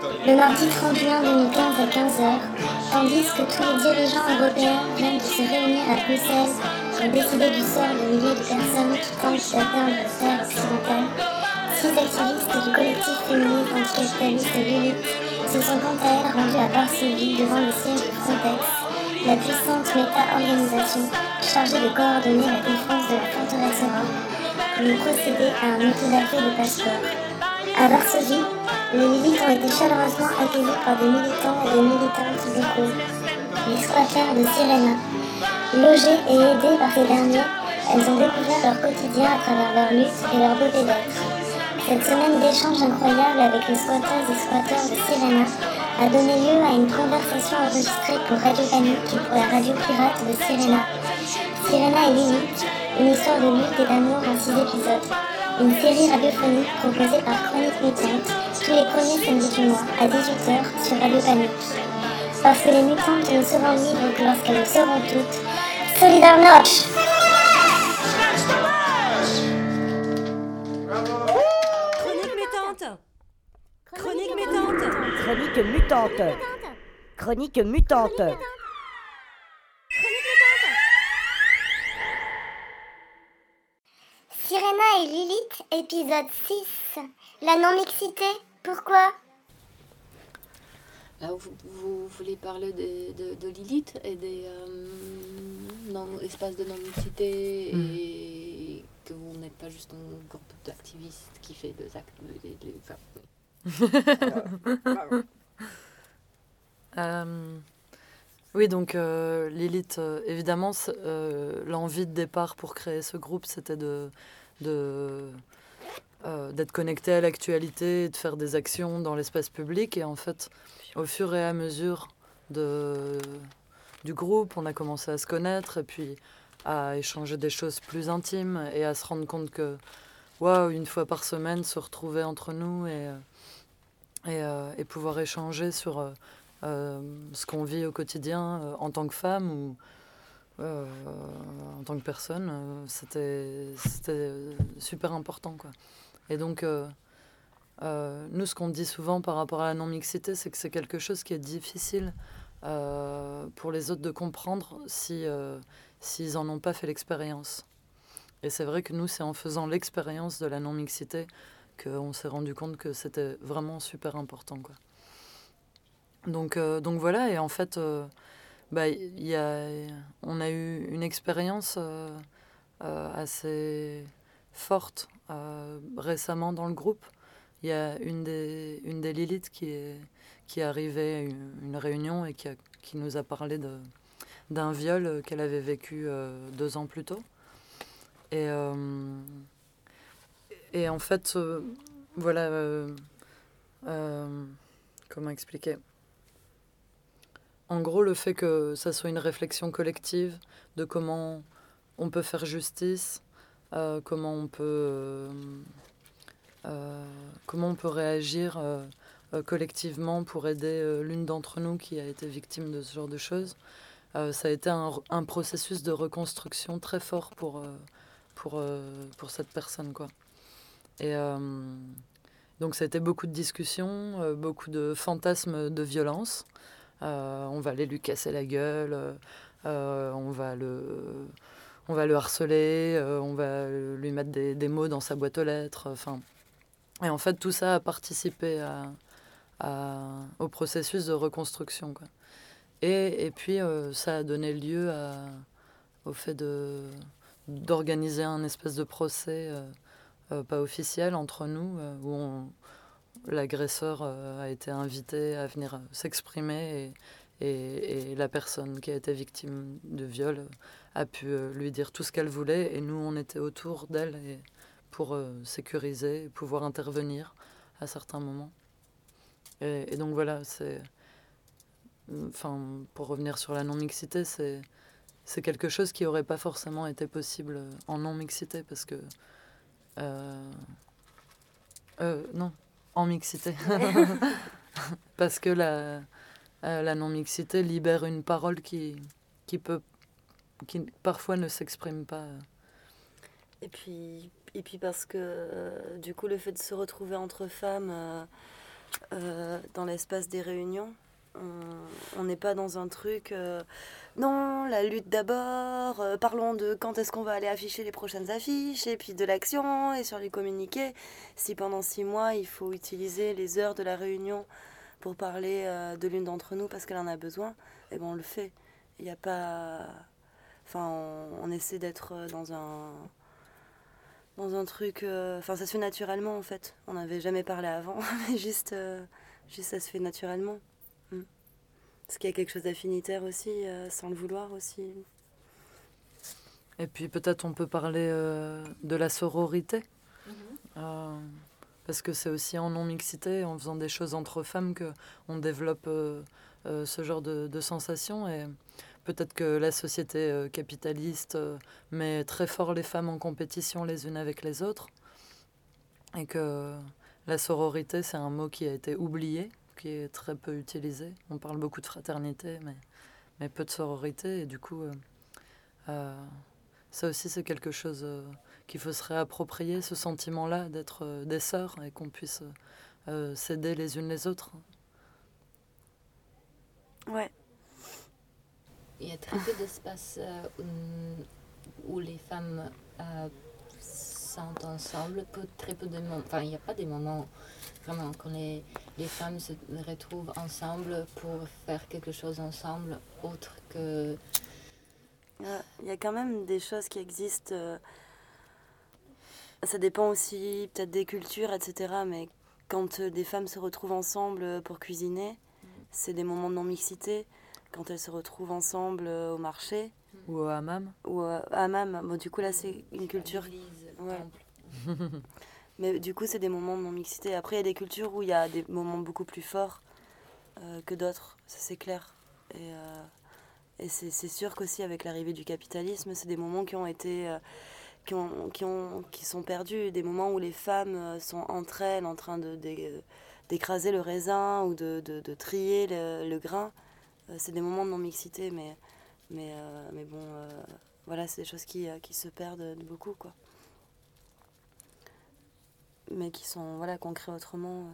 Le mardi 31 2015 à 15h, tandis que tous les dirigeants européens viennent de se réunir à Bruxelles pour décider du sort de milliers de personnes qui tentent d'atteindre la terre occidentale, six activistes du collectif féministe anticapitaliste Lilith se sont quant à elles rendus à Varsovie devant le siège de Frontex, la puissante méta-organisation chargée de coordonner la défense de la forteresse Europe, pour procéder à un autodafé de passeport. À Varsovie, les Lilith ont été chaleureusement accueillis par des militants et des militantes locaux. Les squatters de Sirena. Logées et aidées par ces derniers, elles ont découvert leur quotidien à travers leur lutte et leur beauté d'être. Cette semaine d'échanges incroyables avec les squatters et squatteurs de Sirena a donné lieu à une conversation enregistrée pour Radio Panique et pour la radio pirate de Sirena. Sirena et Lilith, une histoire de lutte et d'amour en six épisodes une série radiophonique proposée par Chronique Mutante tous les premiers samedis du mois à 18h sur Radio Panique. Parce que les mutantes ne seront libres que lorsqu'elles le seront toutes. Solidar Notch Chronique mutante Chronique mutante Chronique mutante. Chronique mutante. Sirena et Lilith, épisode 6. La non-mixité, pourquoi? Là, vous, vous voulez parler de, de, de Lilith et des euh, non- espaces de non-mixité et que vous n'êtes pas juste un groupe d'activistes qui fait des actes. Des, des- enfin, oui. Euh, oui, donc euh, Lilith, euh, évidemment, euh, l'envie de départ pour créer ce groupe, c'était de, de, euh, d'être connecté à l'actualité de faire des actions dans l'espace public. Et en fait, au fur et à mesure de, du groupe, on a commencé à se connaître et puis à échanger des choses plus intimes et à se rendre compte que, waouh, une fois par semaine, se retrouver entre nous et, euh, et, euh, et pouvoir échanger sur ce qu'on vit au quotidien en tant que femme ou euh, en tant que personne, euh, c'était super important. Quoi. Et donc, euh, nous, ce qu'on dit souvent par rapport à la non-mixité, c'est que c'est quelque chose qui est difficile pour les autres de comprendre si, s'ils n'en ont pas fait l'expérience. Et c'est vrai que nous, c'est en faisant l'expérience de la non-mixité qu'on s'est rendu compte que c'était vraiment super important. Quoi. Donc, voilà, et en fait, bah, on a eu une expérience euh, euh, assez forte euh, récemment dans le groupe. Il y a une des, une des Lilith qui est, qui arrivée à une, réunion et qui, nous a parlé d'un viol qu'elle avait vécu deux ans plus tôt. Et, en fait, voilà, comment expliquer? En gros, le fait que ça soit une réflexion collective de comment on peut faire justice, euh, comment on peut, euh, euh, comment on peut réagir collectivement pour aider l'une d'entre nous qui a été victime de ce genre de choses. Ça a été un, processus de reconstruction très fort pour, pour, pour cette personne. Quoi. Et donc ça a été beaucoup de discussions, beaucoup de fantasmes de violence. Euh, on va aller lui casser la gueule, euh, euh, on, va le, on va le harceler, on va lui mettre des, des mots dans sa boîte aux lettres. Enfin, et en fait, tout ça a participé à, au processus de reconstruction. Quoi. Et, et puis, ça a donné lieu au fait de, d'organiser un espèce de procès pas officiel entre nous, où on- l'agresseur euh, a été invité à venir euh, s'exprimer et, et- la personne qui a été victime de viol euh, a pu lui dire tout ce qu'elle voulait et nous on était autour d'elle pour sécuriser pouvoir intervenir à certains moments. Et, donc voilà, c'est. Enfin, pour revenir sur la non-mixité, c'est, c'est quelque chose qui n'aurait pas forcément été possible en non-mixité parce que. non, en mixité. parce que la, euh, la non-mixité libère une parole qui, qui peut. qui parfois ne s'exprime pas. Et puis, et puis parce que euh, du coup, le fait de se retrouver entre femmes, euh, euh, dans l'espace des réunions. On- n'est pas dans un truc. euh, non, la lutte d'abord. euh, parlons de quand est-ce qu'on va aller afficher les prochaines affiches et puis de l'action et sur les communiqués. Si pendant six mois il faut utiliser les heures de la réunion pour parler euh, de l'une d'entre nous parce qu'elle en a besoin, eh ben on le fait. Il n'y a pas. Enfin, on, on essaie d'être dans un dans un truc. Enfin, ça se fait naturellement en fait. On n'avait jamais parlé avant, mais juste, juste ça se fait naturellement. Parce qu'il y a quelque chose d'affinitaire aussi, euh, sans le vouloir aussi. Et puis peut-être on peut parler euh, de la sororité. Euh, parce que c'est aussi en non-mixité, en faisant des choses entre femmes, que on développe ce genre de, de sensations. Et peut-être que la société capitaliste met très fort les femmes en compétition les unes avec les autres. Et que la sororité, c'est un mot qui a été oublié, qui est très peu utilisé. On parle beaucoup de fraternité, mais, mais peu de sororité. Et du coup, euh, euh, ça aussi, c'est quelque chose euh, qu'il faut se réapproprier, ce sentiment-là d'être euh, des sœurs et qu'on puisse euh, euh, s'aider les unes les autres. Ouais. Il y a très peu d'espaces euh, où, où les femmes euh, sont ensemble, peu, très peu de moments. Enfin, il n'y a pas des moments vraiment quand les, les femmes se retrouvent ensemble pour faire quelque chose ensemble autre que. Il y a quand même des choses qui existent. euh, Ça dépend aussi peut-être des cultures, etc. Mais quand euh, des femmes se retrouvent ensemble euh, pour cuisiner, c'est des moments de non-mixité. Quand elles se retrouvent ensemble au marché Ou au hammam. ou à hammam, bon, du coup là c'est une culture. Ouais. Mais du coup c'est des moments de non-mixité. Après il y a des cultures où il y a des moments beaucoup plus forts euh, que d'autres, ça c'est clair. Et, euh, c'est sûr qu'aussi avec l'arrivée du capitalisme, c'est des moments qui ont été. euh, qui, ont, qui, ont, qui sont perdus, des moments où les femmes sont entre elles en train de, d'é- d'écraser le raisin ou de, de, de trier le, le grain. C'est des moments de non-mixité, mais, mais, mais bon, voilà, c'est des choses qui, qui se perdent de beaucoup, quoi. Mais qui sont, voilà, qu'on autrement. euh.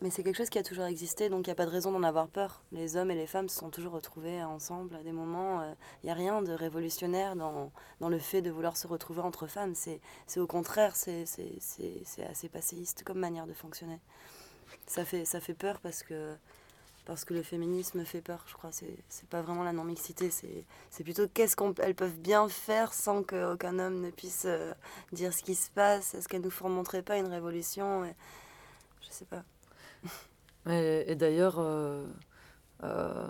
Mais c'est quelque chose qui a toujours existé, donc il n'y a pas de raison d'en avoir peur. Les hommes et les femmes se sont toujours retrouvés ensemble à des moments. Il n'y a rien de révolutionnaire dans, dans le fait de vouloir se retrouver entre femmes. C'est au contraire, c'est assez passéiste comme manière de fonctionner. Ça fait, ça fait peur parce que, parce que le féminisme fait peur, je crois. C'est pas vraiment la non-mixité, c'est plutôt qu'est-ce qu'elles peuvent bien faire sans qu'aucun homme ne puisse euh, dire ce qui se passe. Est-ce qu'elles nous fomenteraient pas une révolution Et- Je sais pas. Et, d'ailleurs, euh, euh,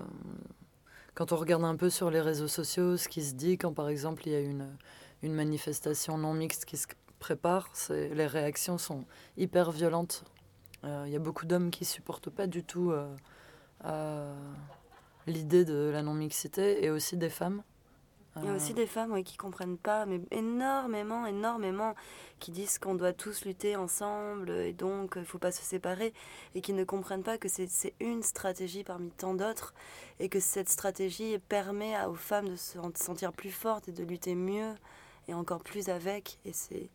quand on regarde un peu sur les réseaux sociaux, ce qui se dit quand par exemple il y a une, une manifestation non mixte qui se prépare, les réactions sont hyper violentes. Il y a beaucoup d'hommes qui supportent pas du tout l'idée de la non-mixité et aussi des femmes. Il y a Euh, aussi des femmes ouais, qui comprennent pas, mais énormément, énormément, qui disent qu'on doit tous lutter ensemble et donc il faut pas se séparer et qui ne comprennent pas que c'est une stratégie parmi tant d'autres et que cette stratégie permet aux femmes de se en- sentir plus fortes et de lutter mieux et encore plus avec. Et c'est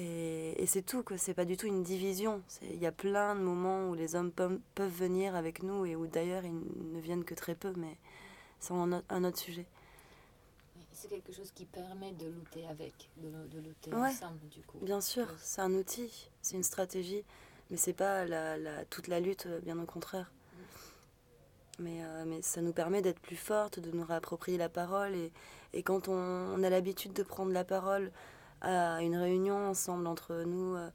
et, et c'est tout, que c'est pas du tout une division. Il y a plein de moments où les hommes peuvent, venir avec nous et où d'ailleurs ils ne viennent que très peu, mais c'est un, autre- un autre sujet. C'est quelque chose qui permet de lutter avec, de, de lutter Ouais. ensemble du coup. Bien sûr, c'est un outil, c'est une stratégie, mais c'est pas la, la- toute la lutte, euh, bien au contraire. Mais, euh, mais ça nous permet d'être plus fortes, de nous réapproprier la parole. Et, et quand on, on a l'habitude de prendre la parole à une réunion ensemble entre nous, euh,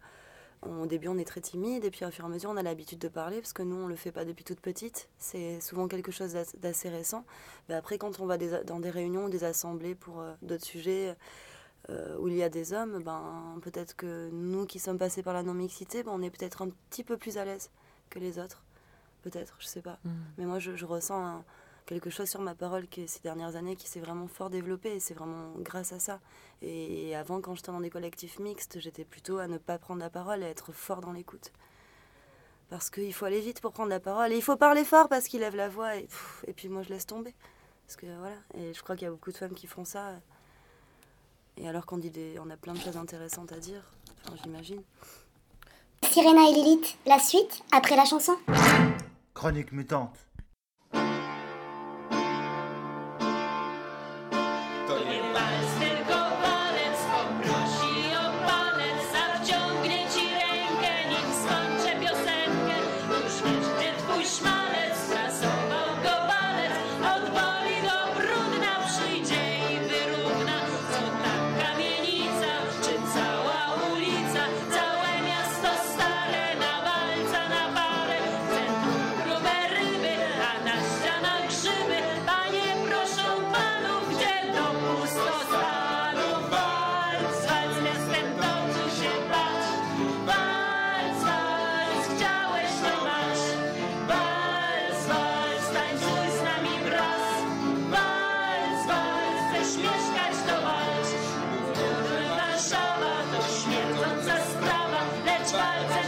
on- au début on est très timide, et puis au fur et à mesure on a l'habitude de parler, parce que nous on le fait pas depuis toute petite. C'est souvent quelque chose d'ass- d'assez récent. Mais après, quand on va des- dans des réunions ou des assemblées pour euh, d'autres sujets, euh, où il y a des hommes, ben, peut-être que nous qui sommes passés par la non-mixité, ben, on est peut-être un petit peu plus à l'aise que les autres. Peut-être, je sais pas. Mm. Mais moi, je, je ressens un- quelque chose sur ma parole qui, ces dernières années qui s'est vraiment fort développé et c'est vraiment grâce à ça. Et, avant, quand j'étais dans des collectifs mixtes, j'étais plutôt à ne pas prendre la parole et à être fort dans l'écoute. Parce qu'il faut aller vite pour prendre la parole et il faut parler fort parce qu'il lève la voix et, pff, et puis moi, je laisse tomber. Parce que voilà, et je crois qu'il y a beaucoup de femmes qui font ça. Et alors qu'on dit des, on a plein de choses intéressantes à dire, enfin, j'imagine. Sirena et Lilith, la suite, après la chanson. Chronique mutante.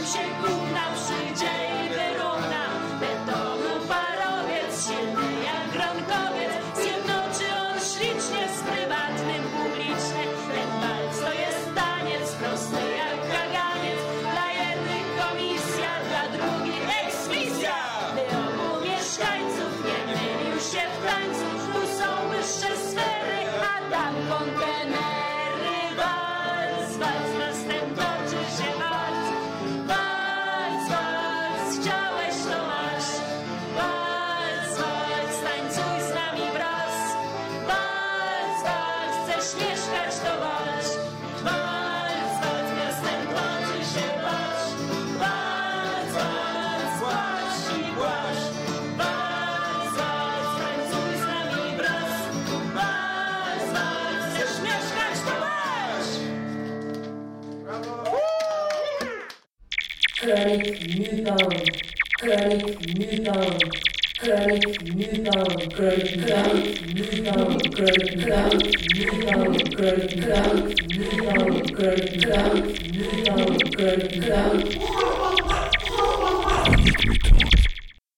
chegou.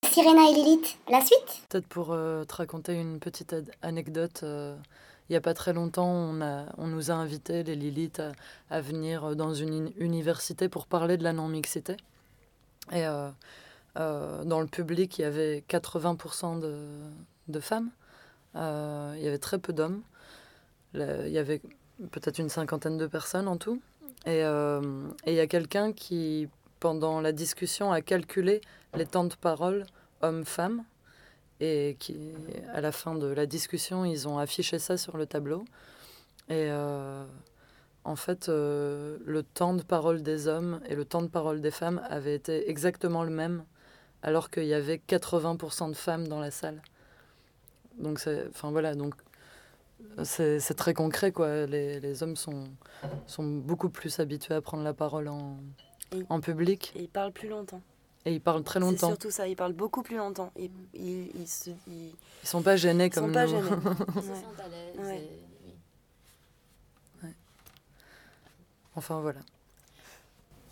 Sirena et Lilith, la suite. Peut-être pour euh, te raconter une petite anecdote, euh, il n'y a pas très longtemps, on, a, on nous a invités, les Lilith, à, à venir dans une uni- université pour parler de la non-mixité. Et euh, euh, dans le public, il y avait 80% de, femmes, Euh, il y avait très peu d'hommes, il y avait peut-être une cinquantaine de personnes en tout. Et euh, et il y a quelqu'un qui, pendant la discussion, a calculé les temps de parole hommes-femmes et qui, à la fin de la discussion, ils ont affiché ça sur le tableau. Et en fait, le temps de parole des hommes et le temps de parole des femmes avait été exactement le même, alors qu'il y avait 80% de femmes dans la salle. Donc, c'est, enfin voilà, donc c'est, c'est très concret, quoi. Les, les hommes sont, sont beaucoup plus habitués à prendre la parole en, Et- en public Et ils parlent plus longtemps. et ils parlent très C'est longtemps. surtout ça, ils parlent beaucoup plus longtemps. Ils, ils, ils se, ils, Ils sont pas gênés ils comme sont pas gênés. Ils se sentent à l'aise. Ouais. et- oui. Enfin voilà.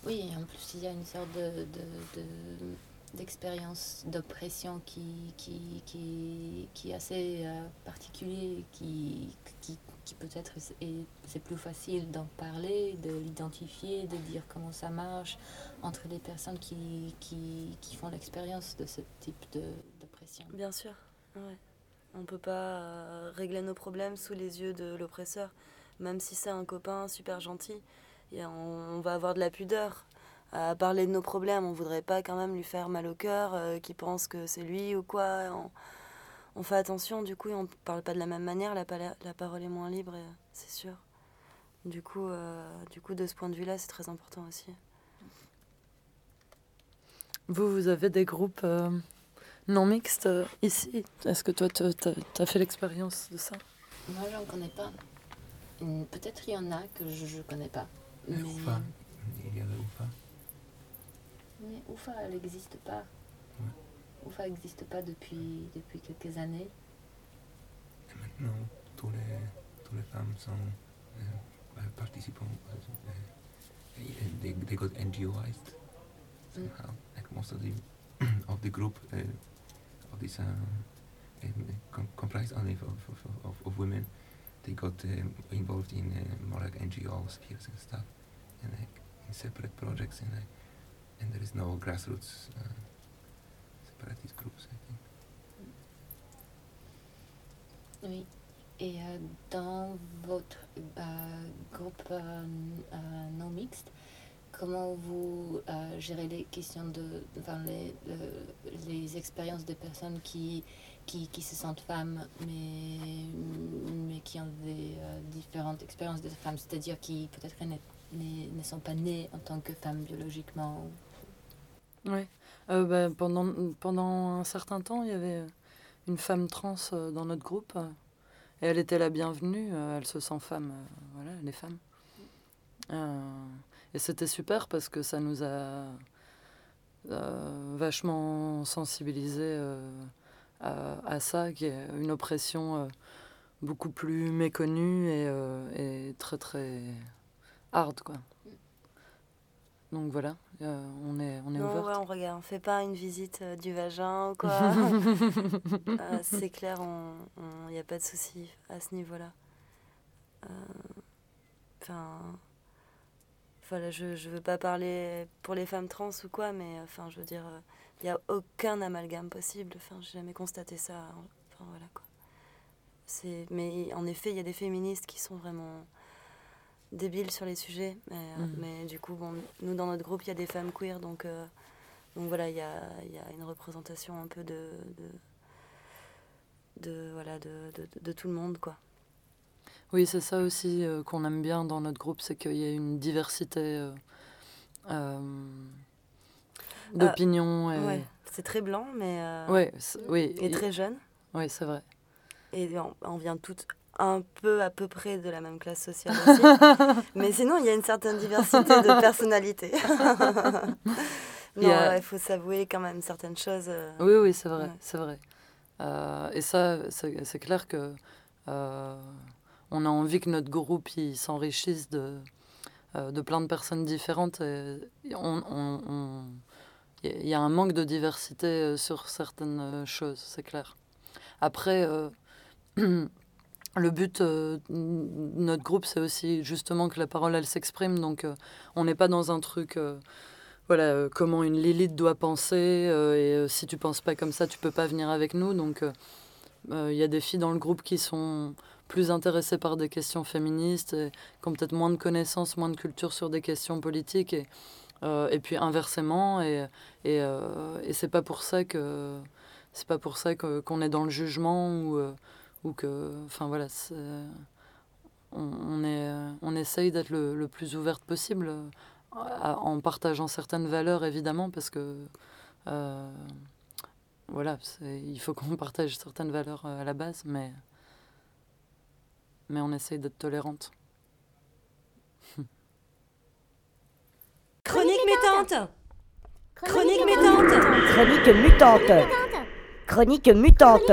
Oui, en plus, il y a une sorte de, de- de- d'expérience d'oppression qui, qui, qui, qui est assez euh, particulier, qui, qui, qui peut-être est- c'est plus facile d'en parler, de l'identifier, de dire comment ça marche entre les personnes qui, qui, qui font l'expérience de ce type d'oppression. Bien sûr, ouais. On peut pas euh, régler nos problèmes sous les yeux de l'oppresseur, même si c'est un copain super gentil. On va avoir de la pudeur à parler de nos problèmes. On voudrait pas quand même lui faire mal au cœur, euh, qu'il pense que c'est lui ou quoi. On, on fait attention, du coup, on parle pas de la même manière. La, parole est moins libre, et, c'est sûr. Du coup, euh, du coup, de ce point de vue-là, c'est très important aussi. Vous, vous avez des groupes euh, non mixtes euh, ici? Est-ce que toi, tu as fait l'expérience de ça? Moi, j'en connais pas. Peut-être il y en a que je ne connais pas. Mais, Oufa. Il y avait Oufa. Mais Oufa, elle n'existe pas. Oufa n'existe pas depuis, depuis quelques années. Et maintenant, tous les, tous les femmes sont euh, euh, participants. euh, they, they got NGOized somehow. Like most of the of the group uh, of this um, um, com- comprised only of, of, of, of women. They got um, involved in uh, more like NGO spheres and stuff, and like in separate projects and like and there is no grassroots uh, separatist groups, I think. Oui. Et euh, dans votre euh, groupe euh, euh, non mixte, comment vous euh, gérez les questions de, enfin, les, le- les expériences des personnes qui, qui, qui se sentent femmes, mais, mais qui ont des euh, différentes expériences de femmes, c'est-à-dire qui peut-être ne- ne sont pas nées en tant que femmes biologiquement Oui. Euh, bah, pendant, pendant un certain temps, il y avait une femme trans euh, dans notre groupe. euh, et elle était la bienvenue. euh, elle se sent femme. euh, voilà, elle est femme. Euh, et c'était super parce que ça nous a euh, vachement sensibilisés euh, à, ça, qui est une oppression euh, beaucoup plus méconnue et, euh, et très très hard. Quoi. Donc voilà, euh, on est, on est Non, ouverte. ouais, on regarde, on fait pas une visite euh, du vagin ou quoi. Euh, c'est clair, il n'y a pas de souci à ce niveau-là. Enfin, voilà, je ne veux pas parler pour les femmes trans ou quoi, mais enfin, je veux dire, il n'y a aucun amalgame possible. Enfin, j'ai jamais constaté ça. Enfin, voilà quoi. C'est, mais en effet, il y a des féministes qui sont vraiment débiles sur les sujets. Mais, euh, Mhm. mais du coup, bon, nous, dans notre groupe, il y a des femmes queer, donc, euh, donc voilà, il y a, y a une représentation un peu de, de, de, voilà, de, de, de tout le monde, quoi. Oui, c'est ça aussi euh, qu'on aime bien dans notre groupe, c'est qu'il y a une diversité euh, d'opinions. et... Ouais, c'est très blanc, mais. Ouais, oui. Et très jeune. Oui, c'est vrai. Et on, on vient toutes un peu à peu près de la même classe sociale aussi. mais sinon, il y a une certaine diversité de personnalités. Non, il faut s'avouer quand même certaines choses. euh, Oui, oui, c'est vrai, ouais. c'est vrai. Euh, et ça, c'est clair que euh, on a envie que notre groupe s'enrichisse de, de plein de personnes différentes. Et on, on- on- il y a un manque de diversité sur certaines choses, c'est clair. Après, euh, le but euh, notre groupe, c'est aussi justement que la parole, elle s'exprime. Donc, euh, on n'est pas dans un truc... euh, voilà, euh, comment une Lilith doit penser, et si tu penses pas comme ça, tu peux pas venir avec nous. Donc, il y a des filles dans le groupe qui sont plus intéressées par des questions féministes, et qui ont peut-être moins de connaissances, moins de culture sur des questions politiques, et, et puis inversement. Et, et, et c'est pas pour ça que c'est pas pour ça qu'on est dans le jugement ou, ou que, enfin voilà, on, on est, on essaye d'être le, le plus ouverte possible euh, à- en partageant certaines valeurs évidemment parce que euh, voilà c'est- il faut qu'on partage certaines valeurs euh, à la base mais mais on essaye d'être tolérante Chronique mutante Chronique mutante Chronique mutante. Chronique mutante.